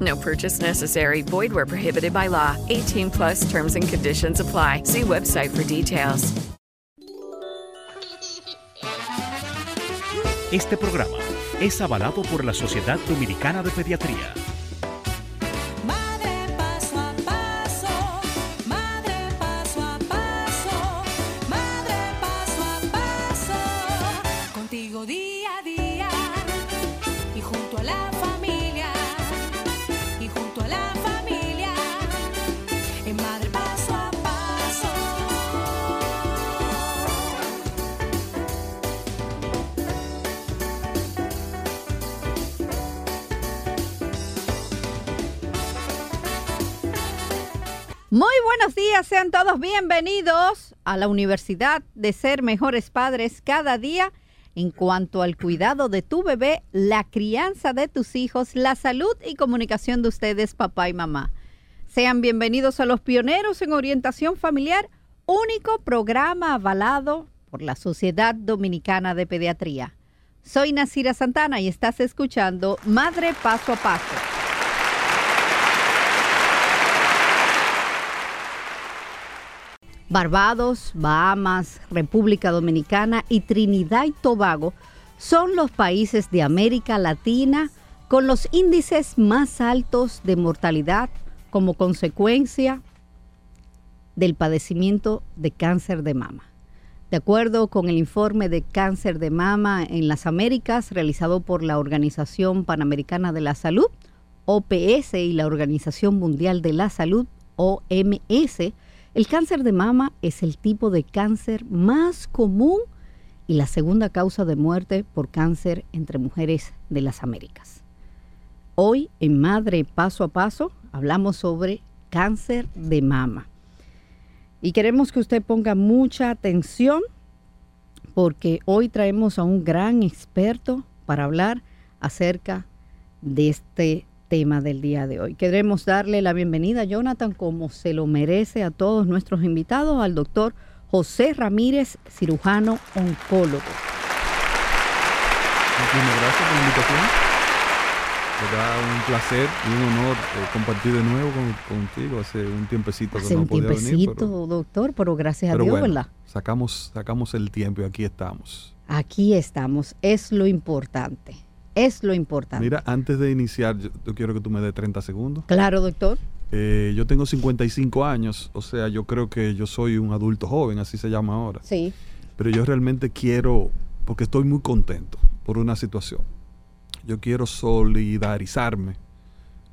No purchase necessary. Void where prohibited by law. 18 plus terms and conditions apply. See website for details. Este programa es avalado por la Sociedad Dominicana de Pediatría. Sean todos bienvenidos a la Universidad de Ser Mejores Padres cada día en cuanto al cuidado de tu bebé, la crianza de tus hijos, la salud y comunicación de ustedes, papá y mamá. Sean bienvenidos a los pioneros en orientación familiar, único programa avalado por la Sociedad Dominicana de Pediatría. Soy Nasira Santana y estás escuchando Madre Paso a Paso. Barbados, Bahamas, República Dominicana y Trinidad y Tobago son los países de América Latina con los índices más altos de mortalidad como consecuencia del padecimiento de cáncer de mama. De acuerdo con el informe de cáncer de mama en las Américas realizado por la Organización Panamericana de la Salud, OPS, y la Organización Mundial de la Salud, OMS, el cáncer de mama es el tipo de cáncer más común y la segunda causa de muerte por cáncer entre mujeres de las Américas. Hoy en Madre Paso a Paso hablamos sobre cáncer de mama. Y queremos que usted ponga mucha atención porque hoy traemos a un gran experto para hablar acerca de este tema del día de hoy. Queremos darle la bienvenida, Jonathan, como se lo merece a todos nuestros invitados, al doctor José Ramírez, cirujano oncólogo. Muchísimas gracias por la invitación. Será un placer y un honor eh, compartir de nuevo con- contigo. Hace un tiempecito que Hace no un podía venir, tiempecito, pero, doctor, pero gracias pero a Dios, bueno, ¿verdad? sacamos, sacamos el tiempo y aquí estamos. Aquí estamos, es lo importante, es lo importante. Mira, antes de iniciar, yo, yo quiero que tú me des 30 segundos. Claro, doctor. Eh, yo tengo 55 años, o sea, yo creo que yo soy un adulto joven, así se llama ahora. Sí. Pero yo realmente quiero, porque estoy muy contento por una situación. Yo quiero solidarizarme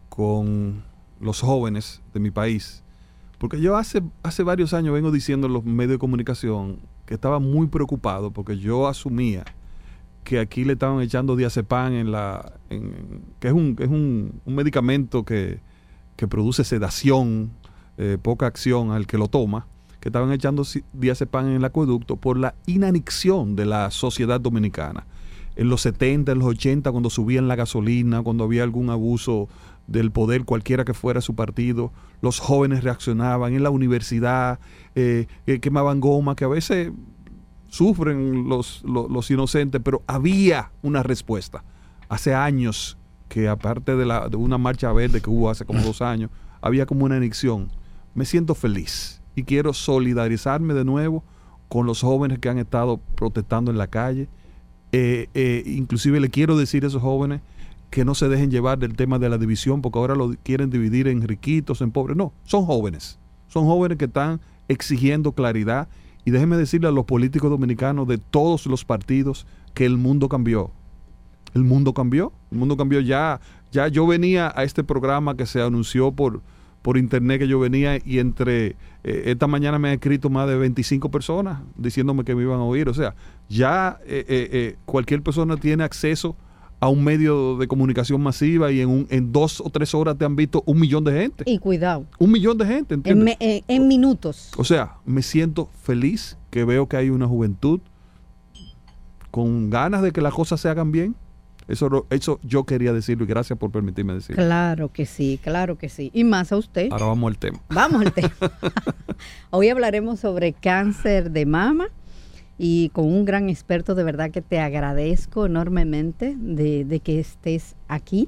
con los jóvenes de mi país. Porque yo hace, hace varios años vengo diciendo en los medios de comunicación que estaba muy preocupado porque yo asumía que aquí le estaban echando diazepam en la que es un, es un, un medicamento que, que produce sedación, eh, poca acción al que lo toma, que estaban echando diazepam en el acueducto por la inanición de la sociedad dominicana. En los 70, en los 80, cuando subían la gasolina, cuando había algún abuso del poder, cualquiera que fuera su partido, los jóvenes reaccionaban en la universidad, eh, que quemaban goma, que a veces sufren los, los, inocentes, pero había una respuesta. Hace años que aparte de, la, de una marcha verde que hubo hace como dos años, había como una anexión. Me siento feliz y quiero solidarizarme de nuevo con los jóvenes que han estado protestando en la calle. Eh, eh, inclusive le quiero decir a esos jóvenes que no se dejen llevar del tema de la división, porque ahora lo quieren dividir en riquitos, en pobres. No, son jóvenes. Son jóvenes que están exigiendo claridad. Y déjenme decirle a los políticos dominicanos de todos los partidos que el mundo cambió. El mundo cambió. El mundo cambió ya. Ya yo venía a este programa que se anunció por, por internet que yo venía y entre eh, esta mañana me han escrito más de 25 personas diciéndome que me iban a oír. O sea, ya eh, eh, cualquier persona tiene acceso a un medio de comunicación masiva y en, un, en dos o tres horas te han visto un millón de gente. Y cuidado, Un millón de gente, en, ¿entiendes? me- en- en minutos. O sea, me siento feliz que veo que hay una juventud con ganas de que las cosas se hagan bien. Eso, lo- eso yo quería decirlo y gracias por permitirme decirlo. Claro que sí, claro que sí. Y más a usted. Ahora vamos al tema. Vamos al tema. Hoy hablaremos sobre cáncer de mama y con un gran experto, de verdad que te agradezco enormemente de, de que estés aquí.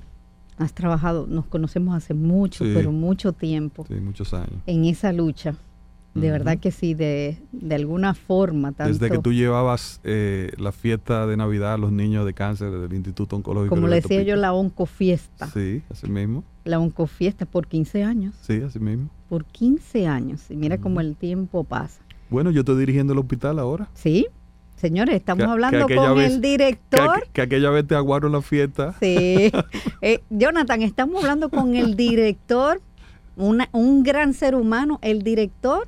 Has trabajado, nos conocemos hace mucho, Sí. pero mucho tiempo Sí, muchos años. en esa lucha. De verdad que sí, de, de alguna forma. Tanto, Desde que tú llevabas eh, la fiesta de Navidad a los niños de cáncer del Instituto Oncológico. como le decía yo, la oncofiesta. Sí, así mismo. La oncofiesta por 15 años. Sí, así mismo. Por 15 años. Y mira cómo el tiempo pasa. Bueno, yo estoy dirigiendo el hospital ahora. Sí, señores, estamos Que- que hablando con vez- el Que, director. que aquella vez te aguaron la fiesta. Sí. Eh, Jonathan, estamos hablando con el director, una- un gran ser humano, el director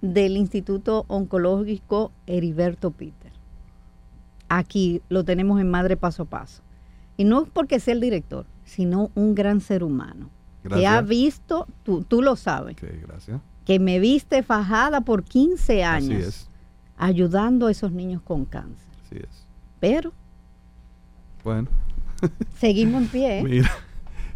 del Instituto Oncológico Heriberto Peter. Aquí lo tenemos en Madre Paso a Paso. Y no es porque sea el director, sino un gran ser humano. Que Gracias. ha visto, tú, tú lo sabes, Ok, gracias. Que me viste fajada por 15 Así años es. ayudando a esos niños con cáncer. Así es. Pero Bueno. seguimos en pie. ¿eh? Mira,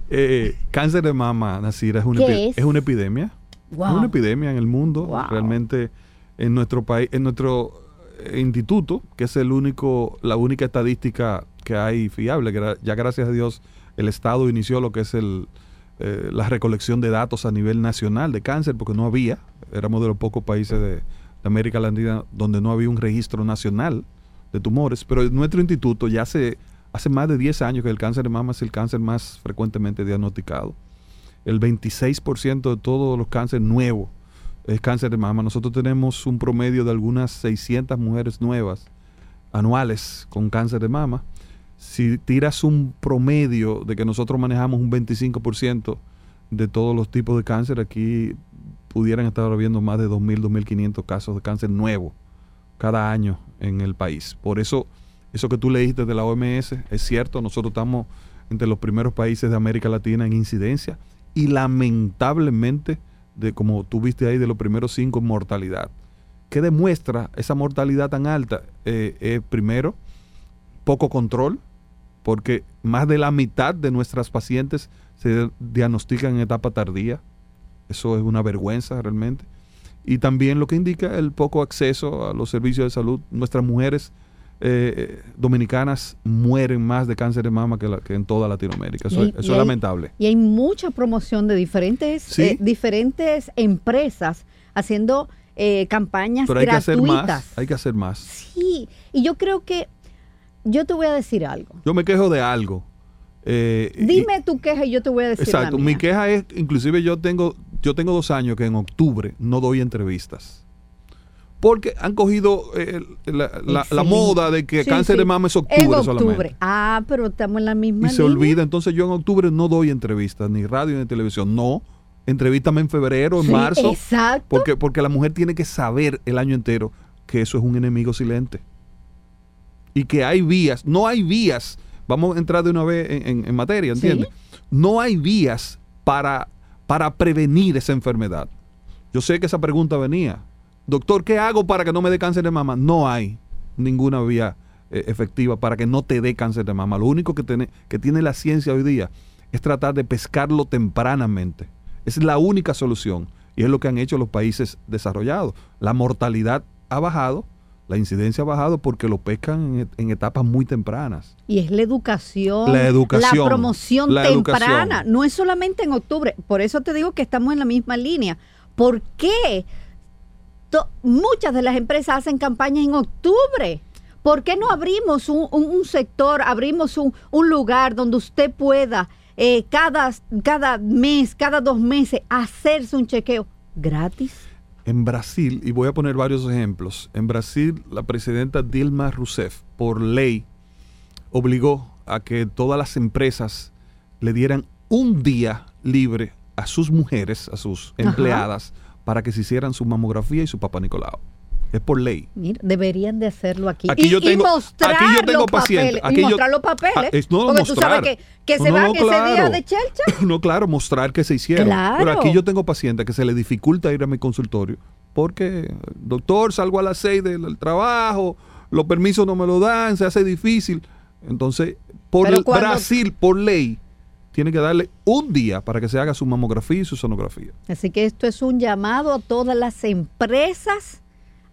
eh, cáncer de mama, Nasira, es una, ¿Qué epi- es? es una epidemia. Wow. Es una epidemia en el mundo. Wow. Realmente en nuestro país, en nuestro eh, instituto, que es el único, la única estadística que hay fiable, que ya gracias a Dios el Estado inició lo que es el, eh, la recolección de datos a nivel nacional de cáncer, porque no había, éramos de los pocos países de, América Latina donde no había un registro nacional de tumores, pero nuestro instituto ya hace, hace más de 10 años que el cáncer de mama es el cáncer más frecuentemente diagnosticado. El 26% de todos los cánceres nuevos es cáncer de mama. Nosotros tenemos un promedio de algunas 600 mujeres nuevas anuales con cáncer de mama. Si tiras un promedio de que nosotros manejamos un 25% de todos los tipos de cáncer, aquí pudieran estar habiendo más de 2.000, 2.500 casos de cáncer nuevo cada año en el país. Por eso, eso que tú leíste de la OMS es cierto, nosotros estamos entre los primeros países de América Latina en incidencia y lamentablemente, de como tú viste ahí, de los primeros cinco en mortalidad. ¿Qué demuestra esa mortalidad tan alta? Eh, eh, primero, poco control, porque más de la mitad de nuestras pacientes se diagnostican en etapa tardía. Eso es una vergüenza realmente. Y también lo que indica el poco acceso a los servicios de salud. Nuestras mujeres eh, dominicanas mueren más de cáncer de mama que, la- que en toda Latinoamérica. Eso, Y- eso y es hay- lamentable. Y hay mucha promoción de diferentes, Sí. eh, diferentes empresas haciendo eh, campañas Pero hay que hacer gratuitas. más. Hay que hacer más. Sí, y yo creo que yo te voy a decir algo. Yo me quejo de algo. eh, y- Dime tu queja y yo te voy a decir la Exacto. mía. Mi queja es, inclusive yo tengo, yo tengo dos años que en octubre no doy entrevistas. Porque han cogido eh, la, la- la Sí. moda de que Sí, cáncer sí. de mama es octubre, En octubre. solamente. Ah, pero estamos en la misma Y se olvida. Entonces yo en octubre no doy entrevistas, ni radio ni televisión. No. Entrevístame en febrero, en marzo. Exacto. Porque, porque la mujer tiene que saber el año entero que eso es un enemigo silente. Y que hay vías, no hay vías, vamos a entrar de una vez en, en- en materia, Sí. ¿entiendes? No hay vías para, para prevenir esa enfermedad. Yo sé que esa pregunta venía. Doctor, ¿qué hago para que no me dé cáncer de mama? No hay ninguna vía eh, efectiva para que no te dé cáncer de mama. Lo único que tiene, que tiene la ciencia hoy día es tratar de pescarlo tempranamente. Es la única solución. Y es lo que han hecho los países desarrollados. La mortalidad ha bajado la incidencia ha bajado porque lo pescan en, en etapas muy tempranas. Y es la educación, La educación, la promoción la temprana. educación. No es solamente en octubre. Por eso te digo que estamos en la misma línea. ¿Por qué muchas de las empresas hacen campañas en octubre? ¿Por qué no abrimos un, un- un sector, abrimos un, un lugar donde usted pueda eh, cada, cada mes, cada dos meses, hacerse un chequeo gratis? En Brasil, y voy a poner varios ejemplos, en Brasil la presidenta Dilma Rousseff, por ley, obligó a que todas las empresas le dieran un día libre a sus mujeres, a sus Ajá. empleadas, para que se hicieran su mamografía y su papá Nicolau. Es por ley. Mira, deberían de hacerlo aquí. Aquí y, yo tengo- y mostrar aquí yo tengo los pacientes, papeles. aquí y yo- mostrar los papeles. Ah, es- no, porque tú sabes que, se no, van no, ese día claro. de chelcha. no, claro, mostrar que se hicieron. Claro. Pero aquí yo tengo pacientes que se les dificulta ir a mi consultorio porque, doctor, salgo a las 6 del, del trabajo, los permisos no me lo dan, se hace difícil. Entonces, por el- cuando- Brasil, por ley, tiene que darle un día para que se haga su mamografía y su sonografía. Así que esto es un llamado a todas las empresas,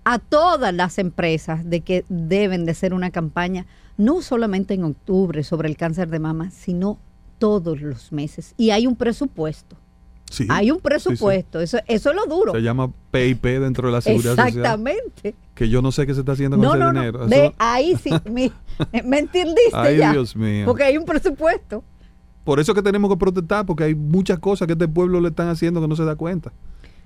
a todas las empresas, de que deben de hacer una campaña, no solamente en octubre sobre el cáncer de mama, sino todos los meses. Y hay un presupuesto. Sí. Hay un Sí, sí. presupuesto. Eso, eso es lo duro. Se llama PIP dentro de la seguridad social. Exactamente. Que yo no sé qué se está haciendo con No, ese no, dinero. Eso- ahí sí, me, me entendiste Ay, ya. Dios mío. Porque hay un presupuesto. Por eso que tenemos que protestar, porque hay muchas cosas que este pueblo le están haciendo que no se da cuenta.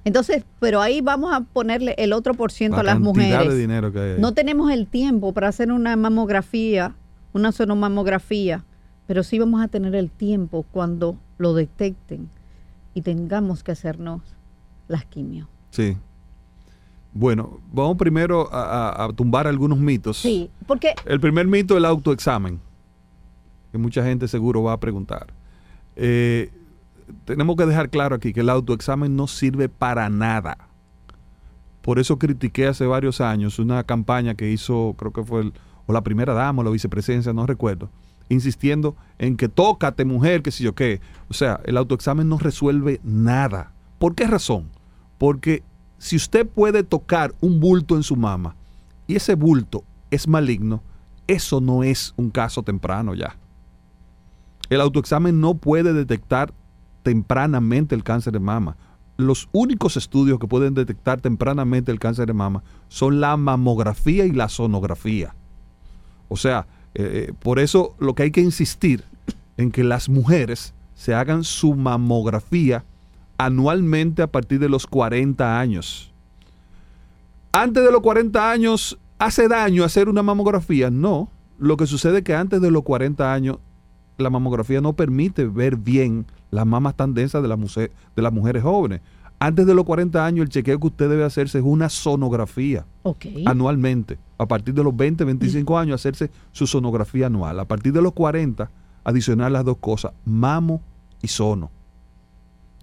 Entonces, pero ahí vamos a ponerle el otro por ciento La a las mujeres. de dinero que hay ahí. No tenemos el tiempo para hacer una mamografía, una sonomamografía, pero sí vamos a tener el tiempo cuando lo detecten y tengamos que hacernos las quimio. Sí. Bueno, vamos primero a, a- a tumbar algunos mitos. Sí, porque El primer mito es el autoexamen, que mucha gente seguro va a preguntar. Eh, tenemos que dejar claro aquí que el autoexamen no sirve para nada. Por eso critiqué hace varios años una campaña que hizo, creo que fue el- o la primera dama o la vicepresidencia, no recuerdo, insistiendo en que tócate mujer, que sé yo qué. O sea, el autoexamen no resuelve nada. ¿Por qué razón? Porque si usted puede tocar un bulto en su mama y ese bulto es maligno, eso no es un caso temprano ya. El autoexamen no puede detectar tempranamente el cáncer de mama. Los únicos estudios que pueden detectar tempranamente el cáncer de mama son la mamografía y la sonografía. O sea, eh, eh, por eso lo que hay que insistir en que las mujeres se hagan su mamografía anualmente a partir de los 40 años. Antes de los 40 años, ¿hace daño hacer una mamografía? No. Lo que sucede es que antes de los 40 años, la mamografía no permite ver bien las mamas tan densas de, las muse- de las mujeres jóvenes. Antes de los 40 años, el chequeo que usted debe hacerse es una sonografía anualmente. A partir de los 20, 25 años, hacerse su sonografía anual. A partir de los 40, adicionar las dos cosas, mamo y sono.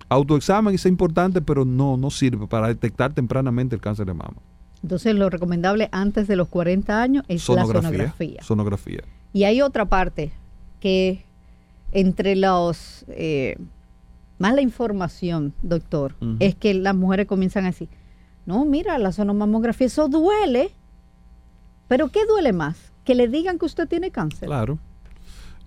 Autoexamen es importante, pero no, no sirve para detectar tempranamente el cáncer de mama. Entonces, lo recomendable antes de los 40 años es la sonografía. Sonografía. Y hay otra parte que entre los eh, más la información, doctor, es que las mujeres comienzan a decir, no, mira, la sonomamografía, eso duele. Pero ¿qué duele más? Que le digan que usted tiene cáncer. Claro.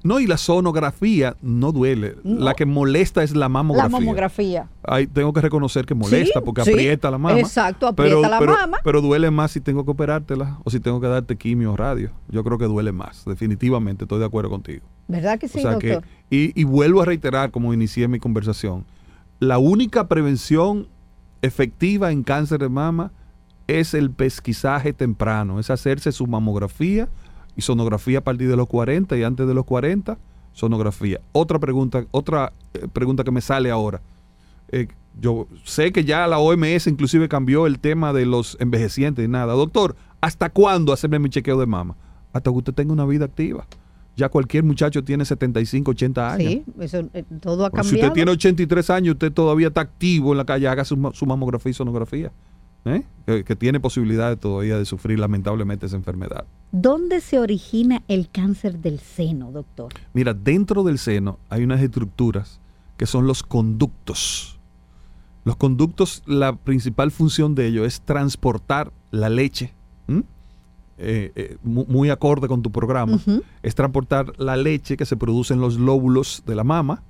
No, y la sonografía no duele. No. La que molesta es la mamografía. La mamografía. Ay, tengo que reconocer que molesta Sí, porque sí. aprieta la mama. Exacto, aprieta la pero, mama. Pero duele más si tengo que operártela o si tengo que darte quimio o radio. Yo creo que duele más, definitivamente, estoy de acuerdo contigo. ¿Verdad que sí, o sea doctor? que, y, y vuelvo a reiterar, como inicié mi conversación, la única prevención efectiva en cáncer de mama es el pesquisaje temprano, es hacerse su mamografía y sonografía a partir de los 40 y antes de los 40, sonografía. Otra pregunta, otra eh, pregunta que me sale ahora. Eh, yo sé que ya la OMS inclusive cambió el tema de los envejecientes y nada. Doctor, ¿hasta cuándo hacerme mi chequeo de mama? Hasta que usted tenga una vida activa. Ya cualquier muchacho tiene 75, 80 años. Sí, eso, eh, todo ha Pero si cambiado. usted tiene 83 años, usted todavía está activo en la calle, haga su, ma- su mamografía y sonografía. ¿eh? Que, que tiene posibilidades todavía de sufrir lamentablemente esa enfermedad. ¿Dónde se origina el cáncer del seno, doctor? Mira, dentro del seno hay unas estructuras que son los conductos. Los conductos, la principal función de ellos es transportar la leche. Eh, eh, mu- muy acorde con tu programa, es transportar la leche que se produce en los lóbulos de la mama.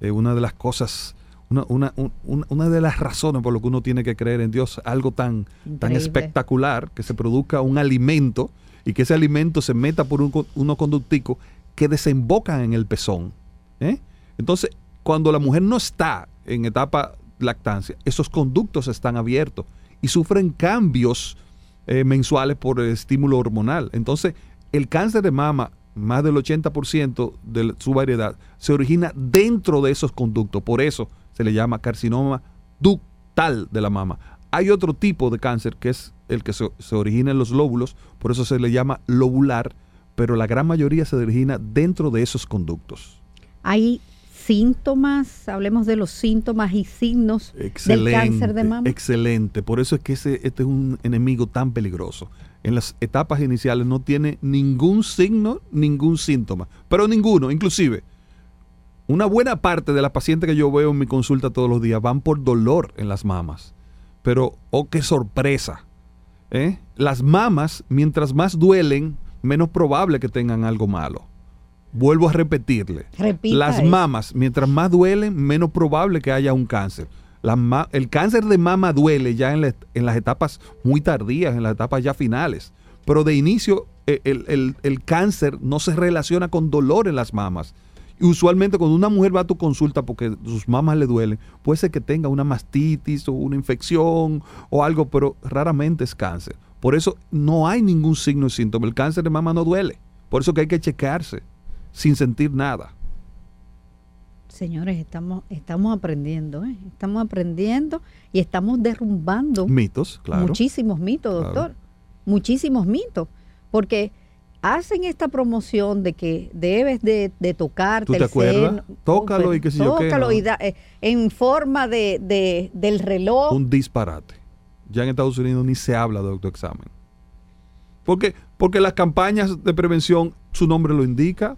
Eh, una de las cosas, una, una- un- una- de las razones por lo que uno tiene que creer en Dios, algo tan, tan espectacular, que se produzca un alimento y que ese alimento se meta por un, unos conducticos que desembocan en el pezón. ¿eh? Entonces, cuando la mujer no está en etapa lactancia, esos conductos están abiertos y sufren cambios eh, mensuales por el estímulo hormonal. Entonces, el cáncer de mama, más del 80% de su variedad, se origina dentro de esos conductos. Por eso se le llama carcinoma ductal de la mama. Hay otro tipo de cáncer que es el que se, se origina en los lóbulos, por eso se le llama lobular, pero la gran mayoría se origina dentro de esos conductos. Hay síntomas, hablemos de los síntomas y signos Excelente, del cáncer de mama. excelente. Por eso es que ese, este es un enemigo tan peligroso. En las etapas iniciales no tiene ningún signo, ningún síntoma, pero ninguno, inclusive. Una buena parte de las pacientes que yo veo en mi consulta todos los días van por dolor en las mamas. Pero, oh, qué sorpresa. ¿eh? Las mamas, mientras más duelen, menos probable que tengan algo malo. Vuelvo a repetirle. Repita Las eso. mamas, mientras más duelen, menos probable que haya un cáncer. La el cáncer de mama duele ya en, la- en las etapas muy tardías, en las etapas ya finales. Pero de inicio, eh, el, el- el cáncer no se relaciona con dolor en las mamas. Y usualmente cuando una mujer va a tu consulta porque sus mamas le duelen, puede ser que tenga una mastitis o una infección o algo, pero raramente es cáncer. Por eso no hay ningún signo y síntoma. El cáncer de mama no duele. Por eso que hay que checarse sin sentir nada. Señores, estamos, estamos aprendiendo, ¿eh? estamos aprendiendo y estamos derrumbando Mitos, claro. muchísimos mitos, Claro. doctor. Muchísimos mitos. Porque hacen esta promoción de que debes de, de tocarte ¿Tú te el acuerdas? seno. Tócalo Oh, y qué sé yo qué, Tócalo ¿no? y da- eh, en forma de, de- del reloj. Un disparate. Ya en Estados Unidos ni se habla de autoexamen. ¿Por qué? Porque las campañas de prevención, su nombre lo indica.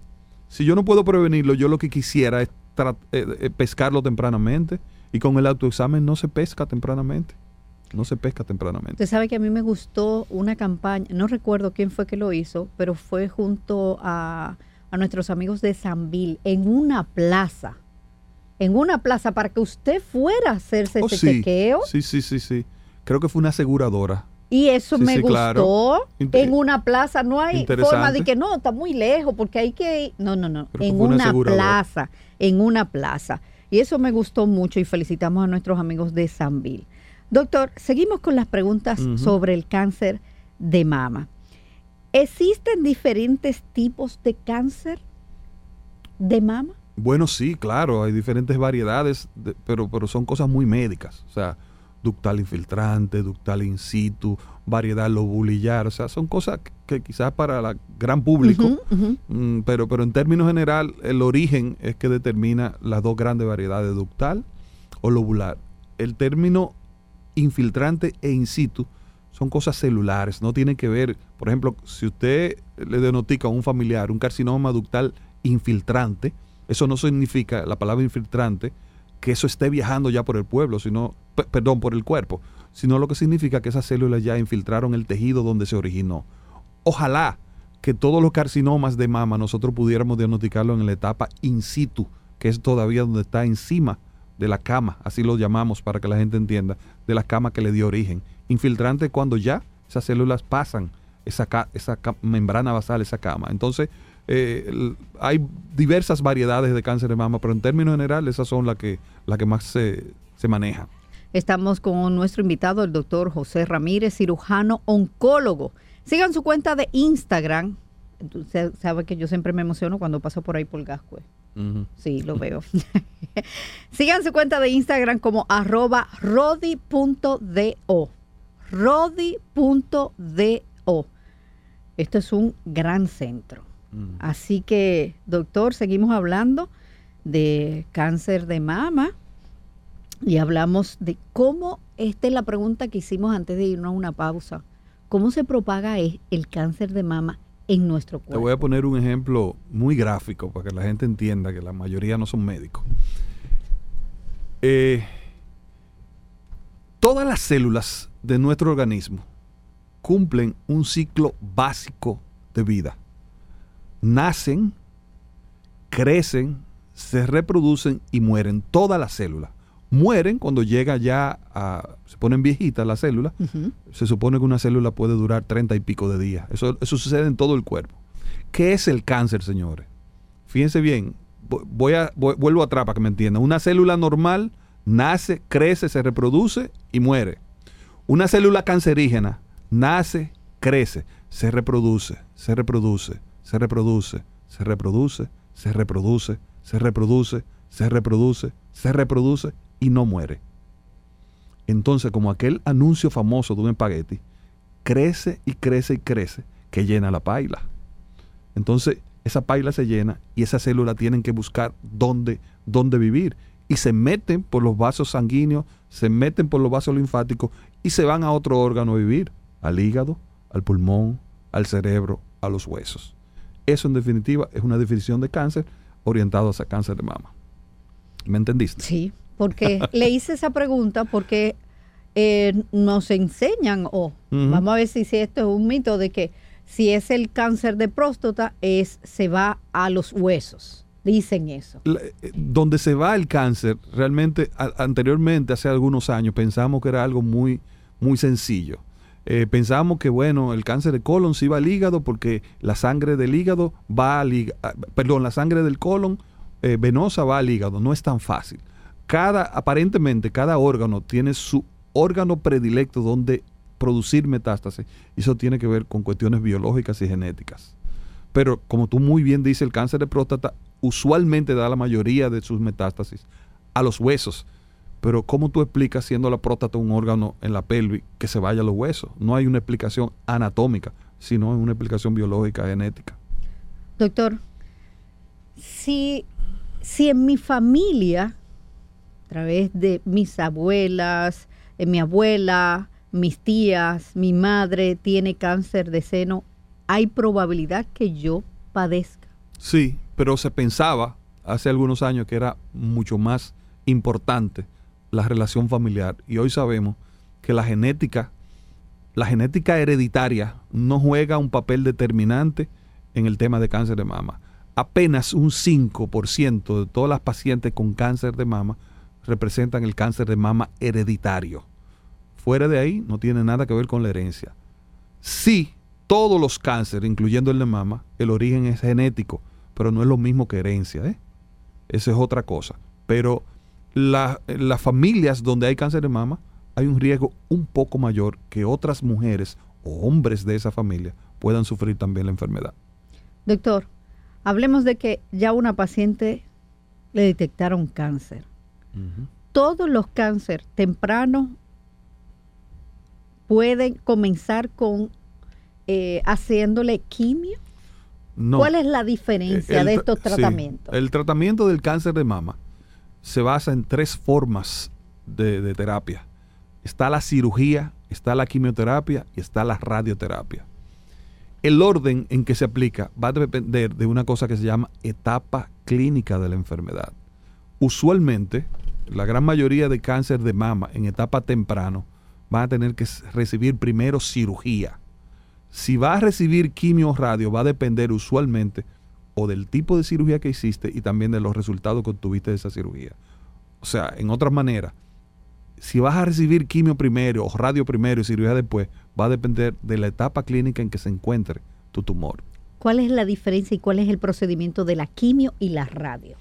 Si yo no puedo prevenirlo, yo lo que quisiera es eh, eh, pescarlo tempranamente. Y con el autoexamen no se pesca tempranamente. No se pesca tempranamente. Usted sabe que a mí me gustó una campaña, no recuerdo quién fue que lo hizo, pero fue junto a, a nuestros amigos de Sanville en una plaza. En una plaza para que usted fuera a hacerse Oh, ese sí. chequeo. Sí, sí, sí, sí. Creo que fue una aseguradora. Y eso Sí, me sí, gustó. claro. En una plaza no hay forma de que no, está muy lejos porque hay que ir. No, no, no. En una plaza. En una plaza. Y eso me gustó mucho y felicitamos a nuestros amigos de Sanville. Doctor, seguimos con las preguntas sobre el cáncer de mama. ¿Existen diferentes tipos de cáncer de mama? Bueno, sí, claro, hay diferentes variedades, de- pero, pero son cosas muy médicas. O sea, ductal infiltrante, ductal in situ, variedad lobulillar. O sea, son cosas que, quizás para el gran público, mm, pero, pero en términos general, el origen es que determina las dos grandes variedades, ductal o lobular. El término infiltrante e in situ son cosas celulares, no tienen que ver, por ejemplo, si usted le diagnostica a un familiar un carcinoma ductal infiltrante, eso no significa, la palabra infiltrante, que eso esté viajando ya por el pueblo, sino, pe- perdón, por el cuerpo, sino lo que significa que esas células ya infiltraron el tejido donde se originó. Ojalá que todos los carcinomas de mama nosotros pudiéramos diagnosticarlo en la etapa in situ, que es todavía donde está encima de la cama, así lo llamamos para que la gente entienda, de la cama que le dio origen. Infiltrante cuando ya esas células pasan esa, esa membrana basal, esa cama. Entonces, eh, hay diversas variedades de cáncer de mama, pero en términos generales esas son las que, las que más se, se manejan. Estamos con nuestro invitado, el doctor José Ramírez, cirujano oncólogo. Sigan su cuenta de Instagram. Usted sabe que yo siempre me emociono cuando paso por ahí por Gascue. Sí, lo veo. Sigan su cuenta de Instagram como arroba rodi.do. Rodi.do. Esto es un gran centro. Así que, doctor, seguimos hablando de cáncer de mama y hablamos de cómo, esta es la pregunta que hicimos antes de irnos a una pausa, cómo se propaga e- el cáncer de mama en nuestro Te cuerpo. voy a poner un ejemplo muy gráfico para que la gente entienda que la mayoría no son médicos. Eh, todas las células de nuestro organismo cumplen un ciclo básico de vida. Nacen, crecen, se reproducen y mueren todas las células. Mueren cuando llega ya a... se ponen viejitas las células. Se supone que una célula puede durar 30 y pico de días. Eso, eso sucede en todo el cuerpo. ¿Qué es el cáncer, señores? Fíjense bien, vo- voy a, voy- vuelvo atrás para que me entiendan. Una célula normal nace, crece, se reproduce y muere. Una célula cancerígena nace, crece, se reproduce, se reproduce, se reproduce, se reproduce, se reproduce, se reproduce, se reproduce, se reproduce y no muere. Entonces, como aquel anuncio famoso de un espagueti, crece y crece y crece que llena la paila. Entonces, esa paila se llena y esas células tienen que buscar dónde, dónde vivir. Y se meten por los vasos sanguíneos, se meten por los vasos linfáticos y se van a otro órgano a vivir, al hígado, al pulmón, al cerebro, a los huesos. Eso en definitiva es una definición de cáncer orientado hacia cáncer de mama. ¿Me entendiste? Sí, porque le hice esa pregunta porque eh, nos enseñan, o Ujú. vamos a ver si, si esto es un mito, de que si es el cáncer de próstata, es, se va a los huesos. Dicen eso. La- eh, donde se va el cáncer, realmente a- anteriormente, hace algunos años, pensamos que era algo muy, muy sencillo. Eh, pensábamos que, bueno, el cáncer de colon se iba al hígado porque la sangre del hígado va al hígado, perdón, la sangre del colon eh, venosa va al hígado. No es tan fácil. Cada, aparentemente, cada órgano tiene su órgano predilecto donde producir metástasis. Eso tiene que ver con cuestiones biológicas y genéticas. Pero como tú muy bien dices, el cáncer de próstata usualmente da la mayoría de sus metástasis a los huesos. Pero ¿cómo tú explicas siendo la próstata un órgano en la pelvis que se vaya a los huesos? No hay una explicación anatómica, sino una explicación biológica, genética. Doctor, si, si en mi familia, a través de mis abuelas, eh, mi abuela, mis tías, mi madre tiene cáncer de seno, ¿hay probabilidad que yo padezca? Sí, pero se pensaba hace algunos años que era mucho más importante la relación familiar y hoy sabemos que la genética, la genética hereditaria no juega un papel determinante en el tema de cáncer de mama. Apenas un 5% de todas las pacientes con cáncer de mama representan el cáncer de mama hereditario. Fuera de ahí no tiene nada que ver con la herencia. Sí, todos los cánceres, incluyendo el de mama, el origen es genético, pero no es lo mismo que herencia. ¿eh? Esa es otra cosa. Pero la- las familias donde hay cáncer de mama, hay un riesgo un poco mayor que otras mujeres o hombres de esa familia puedan sufrir también la enfermedad. Doctor, hablemos de que ya una paciente le detectaron cáncer. Todos los cánceres tempranos pueden comenzar con eh, haciéndole quimio. No. ¿Cuál es la diferencia El de estos sí, tratamientos? el tratamiento del cáncer de mama se basa en tres formas de, terapia. Está la cirugía, está la quimioterapia y está la radioterapia. El orden en que se aplica va a depender de una cosa que se llama etapa clínica de la enfermedad. Usualmente, la gran mayoría de cáncer de mama en etapa temprano van a tener que recibir primero cirugía. Si va a recibir quimio radio, va a depender usualmente o del tipo de cirugía que hiciste y también de los resultados que obtuviste de esa cirugía. O sea, en otras maneras, si vas a recibir quimio primero o radio primero y cirugía después, va a depender de la etapa clínica en que se encuentre tu tumor. ¿Cuál es la diferencia y cuál es el procedimiento de la quimio y la radio?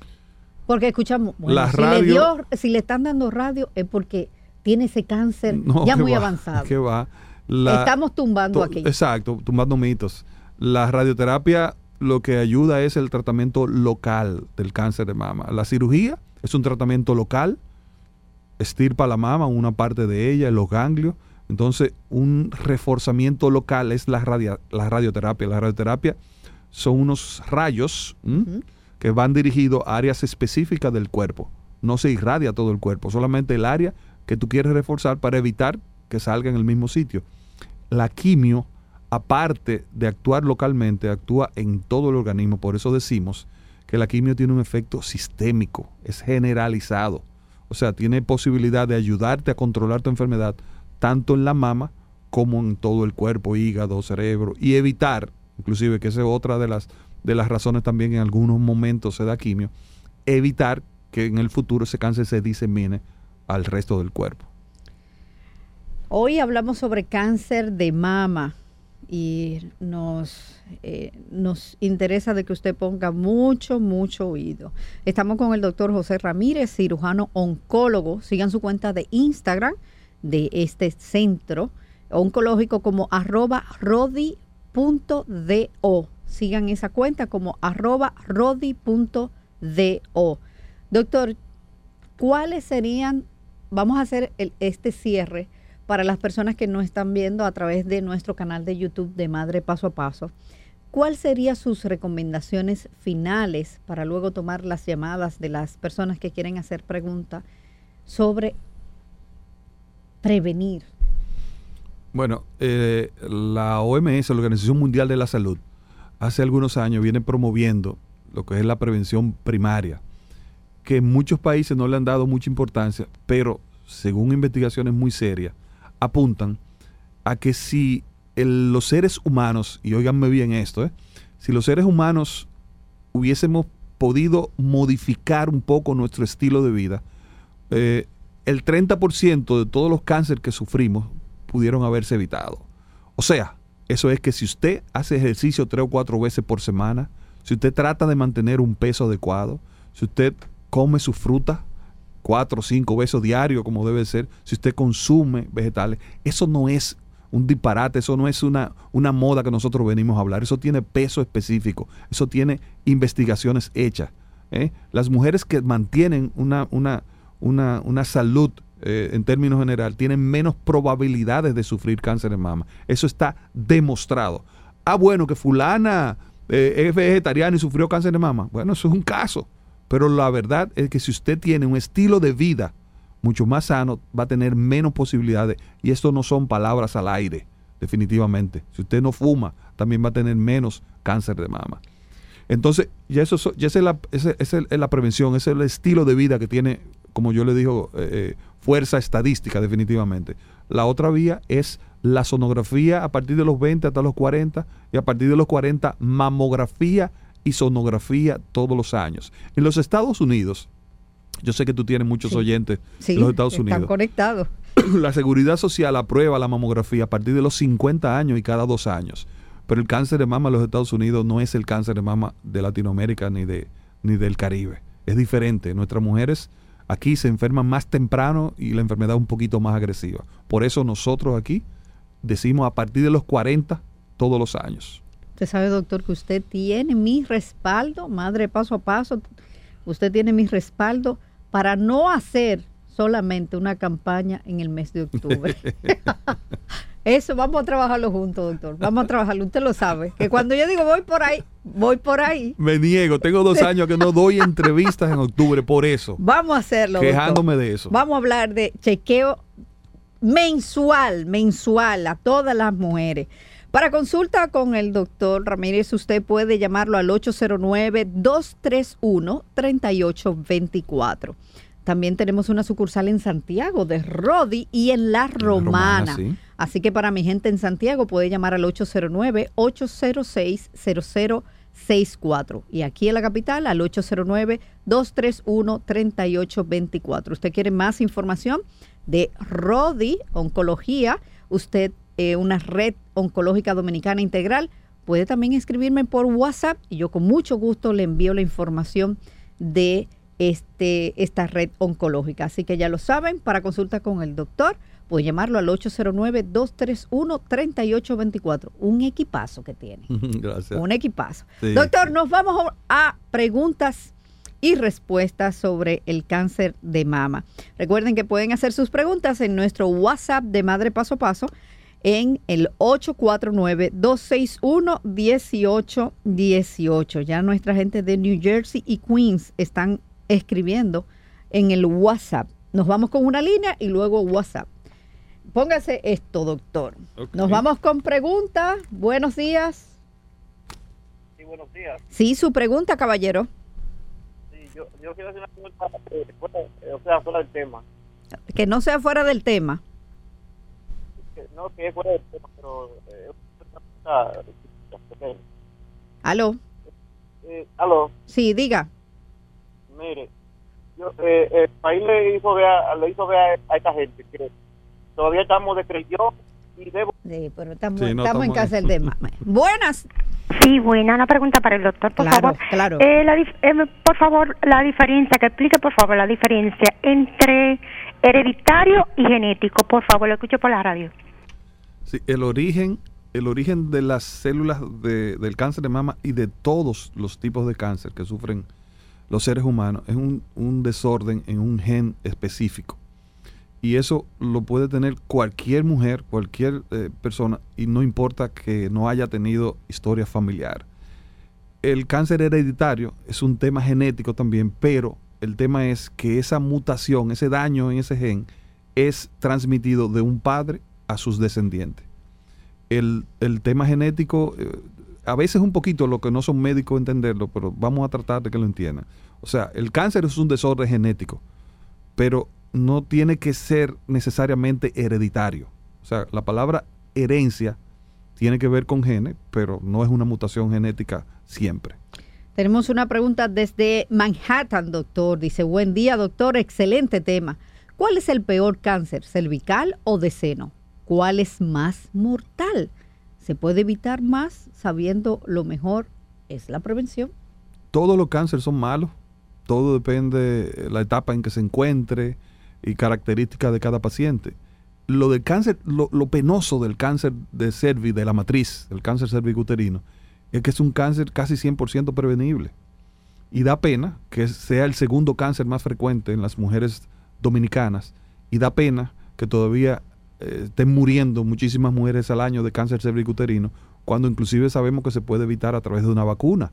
Porque escuchamos, bueno, La si, le dio, si le están dando radio es porque tiene ese cáncer No, ya muy va, avanzado. que va. La- Estamos tumbando to- aquí. Exacto, tumbando mitos. La radioterapia lo que ayuda es el tratamiento local del cáncer de mama. La cirugía es un tratamiento local, estirpa la mama, una parte de ella, los ganglios. Entonces, un reforzamiento local es la, radia- la radioterapia. La radioterapia son unos rayos que van dirigidos a áreas específicas del cuerpo. No se irradia todo el cuerpo, solamente el área que tú quieres reforzar para evitar que salga en el mismo sitio. La quimio, aparte de actuar localmente, actúa en todo el organismo. Por eso decimos que la quimio tiene un efecto sistémico, es generalizado. O sea, tiene posibilidad de ayudarte a controlar tu enfermedad tanto en la mama como en todo el cuerpo, hígado, cerebro, y evitar, inclusive que esa es otra de las, de las razones también en algunos momentos se da quimio, evitar que en el futuro ese cáncer se disemine al resto del cuerpo. Hoy hablamos sobre cáncer de mama y nos, eh, nos interesa de que usted ponga mucho, mucho oído. Estamos con el doctor José Ramírez, cirujano oncólogo. Sigan su cuenta de Instagram de este centro oncológico como arroba rodi.do. Sigan esa cuenta como arroba rodi.do. Doctor, ¿cuáles serían, vamos a hacer el- este cierre para las personas que no están viendo a través de nuestro canal de YouTube de Madre Paso a Paso? ¿Cuáles serían sus recomendaciones finales para luego tomar las llamadas de las personas que quieren hacer preguntas sobre prevenir? Bueno, eh, la OMS, la Organización Mundial de la Salud, hace algunos años viene promoviendo lo que es la prevención primaria, que en muchos países no le han dado mucha importancia, pero según investigaciones muy serias, apuntan a que si los seres humanos, y óiganme bien esto, ¿eh? si los seres humanos hubiésemos podido modificar un poco nuestro estilo de vida, eh, el 30% de todos los cánceres que sufrimos pudieron haberse evitado. O sea, eso es que si usted hace ejercicio tres o cuatro veces por semana, si usted trata de mantener un peso adecuado, si usted come su fruta cuatro o cinco veces diario como debe ser, si usted consume vegetales, eso no es un disparate, eso no es una, una moda que nosotros venimos a hablar, eso tiene peso específico, eso tiene investigaciones hechas. ¿eh? Las mujeres que mantienen una, una, una, una salud eh, en términos general tienen menos probabilidades de sufrir cáncer de mama. Eso está demostrado. Ah, bueno, que fulana eh, es vegetariana y sufrió cáncer de mama. Bueno, eso es un caso. Pero la verdad es que si usted tiene un estilo de vida mucho más sano, va a tener menos posibilidades. Y esto no son palabras al aire, definitivamente. Si usted no fuma, también va a tener menos cáncer de mama. Entonces, ya eso so- ya esa es la, es la prevención, ese es el estilo de vida que tiene, como yo le digo, eh, eh, fuerza estadística definitivamente. La otra vía es la sonografía a partir de los 20 hasta los 40 y a partir de los 40 mamografía y sonografía todos los años. En los Estados Unidos, yo sé que tú tienes muchos Sí. oyentes Sí, en los Estados están Unidos. conectados. la seguridad social aprueba la mamografía a partir de los 50 años y cada dos años. Pero el cáncer de mama en los Estados Unidos no es el cáncer de mama de Latinoamérica ni, de, ni del Caribe. Es diferente. Nuestras mujeres aquí se enferman más temprano y la enfermedad es un poquito más agresiva. Por eso nosotros aquí decimos a partir de los 40 todos los años. Usted sabe, doctor, que usted tiene mi respaldo, madre paso a paso. Usted tiene mi respaldo para no hacer solamente una campaña en el mes de octubre. Eso, vamos a trabajarlo juntos, doctor. Vamos a trabajarlo. Usted lo sabe. Que cuando yo digo voy por ahí, voy por ahí. Me niego, tengo dos años que no doy entrevistas en octubre por eso. Vamos a hacerlo. doctor. Quejándome de eso. Vamos a hablar de chequeo mensual, mensual a todas las mujeres. Para consulta con el doctor Ramírez, usted puede llamarlo al 809-231-3824. También tenemos una sucursal en Santiago de Rodi y en La Romana. Romana, sí. Así que para mi gente en Santiago puede llamar al 809-806-0064. Y aquí en la capital al 809-231-3824. ¿Usted quiere más información de Rodi Oncología? Usted, eh, una red oncológica dominicana integral, puede también escribirme por WhatsApp y yo con mucho gusto le envío la información de este, esta red oncológica. Así que ya lo saben, para consulta con el doctor, puede llamarlo al 809-231-3824. Un equipazo que tiene. Gracias. Un equipazo. Sí. Doctor, nos vamos a preguntas y respuestas sobre el cáncer de mama. Recuerden que pueden hacer sus preguntas en nuestro WhatsApp de Madre Paso a Paso en el 849-261-1818. Ya nuestra gente de New Jersey y Queens están escribiendo en el WhatsApp. Nos vamos con una línea y luego WhatsApp. Póngase esto, doctor. Nos vamos con preguntas. Buenos días. Sí, buenos días. Sí, su pregunta, caballero. Sí, yo, yo quiero hacer una pregunta, eh, fuera- eh, o sea, fuera del tema. Que no sea fuera del tema. No que es fuera del tema, pero eh, una pregunta, ok. Aló. Eh, aló, Sí, diga. mire, yo, eh, el país le hizo ver, a- le hizo ver a, a esta gente que todavía estamos de creyón y debo Sí, pero estamos, Sí, no, estamos en casa del tema. Buenas. Sí, buena, una pregunta para el doctor, por Claro, favor. claro. Eh, la eh, por favor, la diferencia, que explique por favor la diferencia entre hereditario y genético. Por favor, lo escucho por la radio. Sí, el origen, el origen de las células de- del cáncer de mama y de todos los tipos de cáncer que sufren los seres humanos es un, un desorden en un gen específico. Y eso lo puede tener cualquier mujer, cualquier eh, persona, y no importa que no haya tenido historia familiar. El cáncer hereditario es un tema genético también, pero el tema es que esa mutación, ese daño en ese gen, es transmitido de un padre a sus descendientes. El, el tema genético, eh, a veces un poquito lo que no son médicos entenderlo, pero vamos a tratar de que lo entiendan. O sea, el cáncer es un desorden genético, pero no tiene que ser necesariamente hereditario. O sea, la palabra herencia tiene que ver con genes, pero no es una mutación genética siempre. Tenemos una pregunta desde Manhattan, doctor. Dice, buen día, doctor, excelente tema. ¿Cuál es el peor cáncer, cervical o de seno? ¿Cuál es más mortal? ¿Se puede evitar más sabiendo lo mejor es la prevención? todos los cánceres son malos. Todo depende de la etapa en que se encuentre y características de cada paciente. Lo del cáncer, lo, penoso del cáncer de cervi, de la matriz, del cáncer cervicuterino, es que es un cáncer casi 100% prevenible. Y da pena que sea el segundo cáncer más frecuente en las mujeres dominicanas. Y da pena que todavía eh, estén muriendo muchísimas mujeres al año de cáncer cervicuterino, cuando inclusive sabemos que se puede evitar a través de una vacuna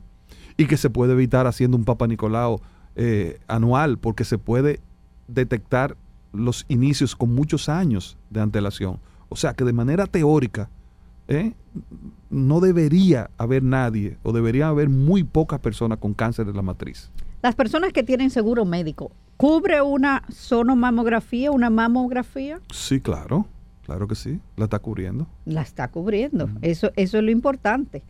y que se puede evitar haciendo un Papa Nicolau eh, anual, porque se puede detectar los inicios con muchos años de antelación. O sea que de manera teórica, ¿eh? no debería haber nadie o debería haber muy pocas personas con cáncer de la matriz. Las personas que tienen seguro médico, ¿cubre una sonomamografía, una mamografía? Sí, claro, claro que sí, la está cubriendo. La está cubriendo. Eso, eso es lo importante.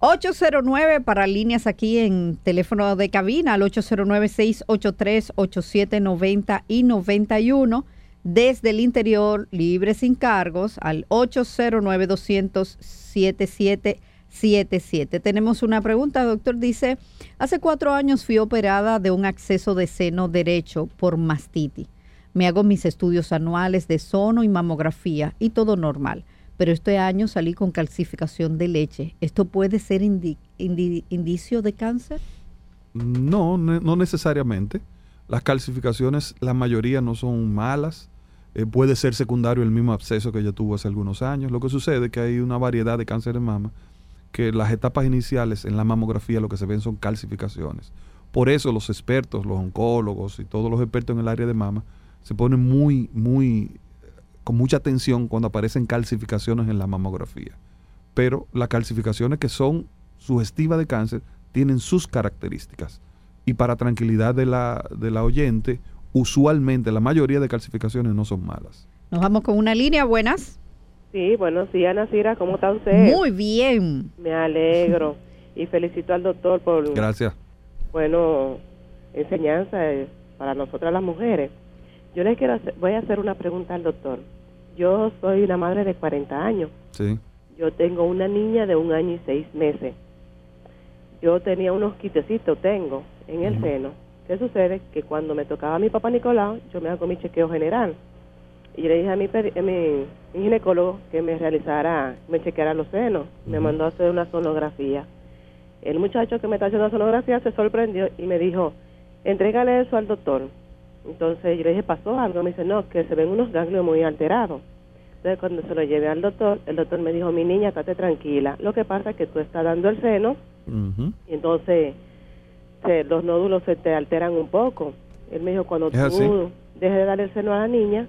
809 para líneas aquí en teléfono de cabina al 809-683-8790 y 91. Desde el interior, libre sin cargos, al 809-200-7777. Tenemos una pregunta, doctor. Dice, hace cuatro años fui operada de un acceso de seno derecho por mastitis. Me hago mis estudios anuales de sono y mamografía y todo normal. Pero este año salí con calcificación de leche. ¿Esto puede ser indi- indi- indicio de cáncer? No, no necesariamente. Las calcificaciones, la mayoría no son malas. Eh, puede ser secundario el mismo absceso que ella tuvo hace algunos años. Lo que sucede es que hay una variedad de cáncer de mama que las etapas iniciales en la mamografía lo que se ven son calcificaciones. Por eso los expertos, los oncólogos y todos los expertos en el área de mama se ponen muy, muy, eh, con mucha atención cuando aparecen calcificaciones en la mamografía. Pero las calcificaciones que son sugestivas de cáncer tienen sus características. Y para tranquilidad de la, de la oyente, usualmente la mayoría de calcificaciones no son malas. Nos vamos con una línea. Buenas. Sí, buenos días, Nasira. ¿Cómo está usted? Muy bien. Me alegro y felicito al doctor por, Gracias. bueno, enseñanza eh, para nosotras las mujeres. Yo le quiero hacer, voy a hacer una pregunta al doctor. Yo soy una madre de 40 años. Sí. Yo tengo una niña de un año y seis meses. Yo tenía unos quitecitos, tengo, en el seno. ¿Qué sucede? Que cuando me tocaba mi papá Nicolau, yo me hago mi chequeo general. Y yo le dije a mi, a mi, mi ginecólogo que me realizara, me chequeara los senos. Me mandó a hacer una sonografía. El muchacho que me está haciendo la sonografía se sorprendió y me dijo, entrégale eso al doctor. Entonces yo le dije, ¿pasó algo? Me dice, no, que se ven unos ganglios muy alterados. Entonces cuando se lo llevé al doctor, el doctor me dijo, mi niña, estate tranquila. Lo que pasa es que tú estás dando el seno y entonces se- los nódulos se te alteran un poco. Él me dijo, cuando tú dejes de darle el seno a la niña,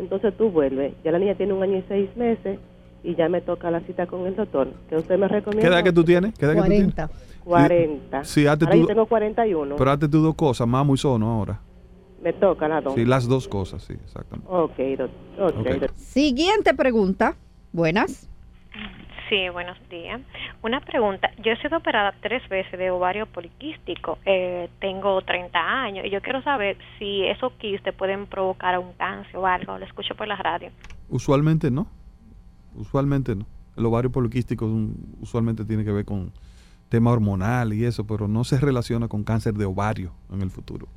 entonces tú vuelves. Ya la niña tiene un año y seis meses y ya me toca la cita con el doctor. ¿Qué usted me recomienda? ¿Qué edad que tú tienes? ¿Qué edad que tú tienes? 40. 40. Sí, hazte Ahora yo tú- tengo 41. Pero hazte tú dos cosas, mamo y sono ahora. Me toca las dos. Sí, las dos cosas, sí, exactamente. Ok, doc- ok, Ok. doc- Siguiente pregunta. Buenas. Sí, buenos días. Una pregunta. Yo he sido operada tres veces de ovario poliquístico. Eh, tengo 30 años y yo quiero saber si esos quistes pueden provocar un cáncer o algo. Lo escucho por la radio. Usualmente no. Usualmente no. El ovario poliquístico usualmente tiene que ver con tema hormonal y eso, pero no se relaciona con cáncer de ovario en el futuro.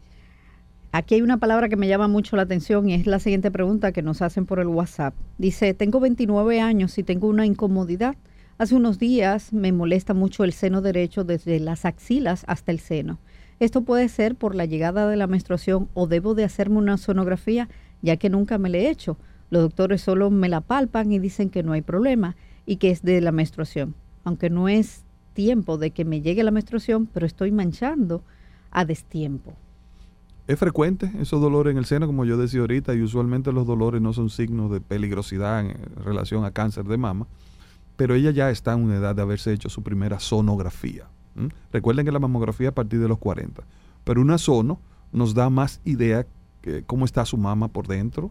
Aquí hay una palabra que me llama mucho la atención y es la siguiente pregunta que nos hacen por el WhatsApp. Dice, tengo 29 años y tengo una incomodidad. Hace unos días me molesta mucho el seno derecho desde las axilas hasta el seno. Esto puede ser por la llegada de la menstruación o debo de hacerme una sonografía ya que nunca me la he hecho. Los doctores solo me la palpan y dicen que no hay problema y que es de la menstruación. Aunque no es tiempo de que me llegue la menstruación, pero estoy manchando a destiempo. Es frecuente esos dolores en el seno, como yo decía ahorita, y usualmente los dolores no son signos de peligrosidad en relación a cáncer de mama, pero ella ya está en una edad de haberse hecho su primera sonografía. Recuerden que la mamografía a partir de los 40, pero una sono nos da más idea que cómo está su mama por dentro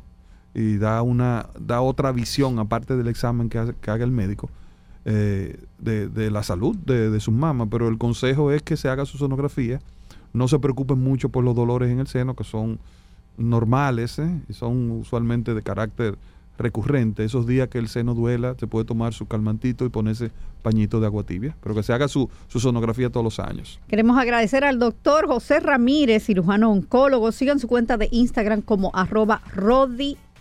y da una da otra visión aparte del examen que, haga el médico eh, de, de la salud de, de sus mamas, pero el consejo es que se haga su sonografía. No se preocupen mucho por los dolores en el seno, que son normales ¿eh? y son usualmente de carácter recurrente. Esos días que el seno duela, se puede tomar su calmantito y ponerse pañito de agua tibia, pero que se haga su, su sonografía todos los años. Queremos agradecer al doctor José Ramírez, cirujano oncólogo. Sigan su cuenta de Instagram como arroba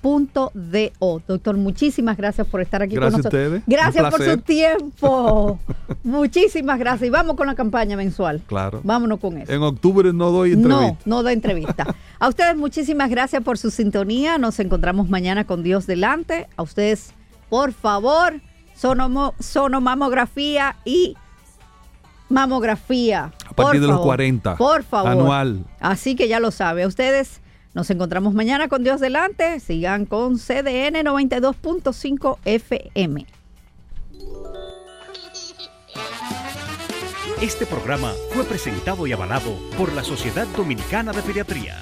rodi.do. Doctor, muchísimas gracias por estar aquí con nosotros. Gracias por su tiempo. muchísimas gracias. Y vamos con la campaña mensual. Claro. Vámonos con eso. En octubre no doy No, entrevista. no da entrevista. A ustedes muchísimas gracias por su sintonía. Nos encontramos mañana con Dios delante. A ustedes, por favor, sonomo- sonomamografía y mamografía. A partir de los favor. 40. Por favor. Anual. Así que ya lo sabe. A ustedes nos encontramos mañana con Dios delante. Sigan con CDN 92.5 FM. Este programa fue presentado y avalado por la Sociedad Dominicana de Pediatría.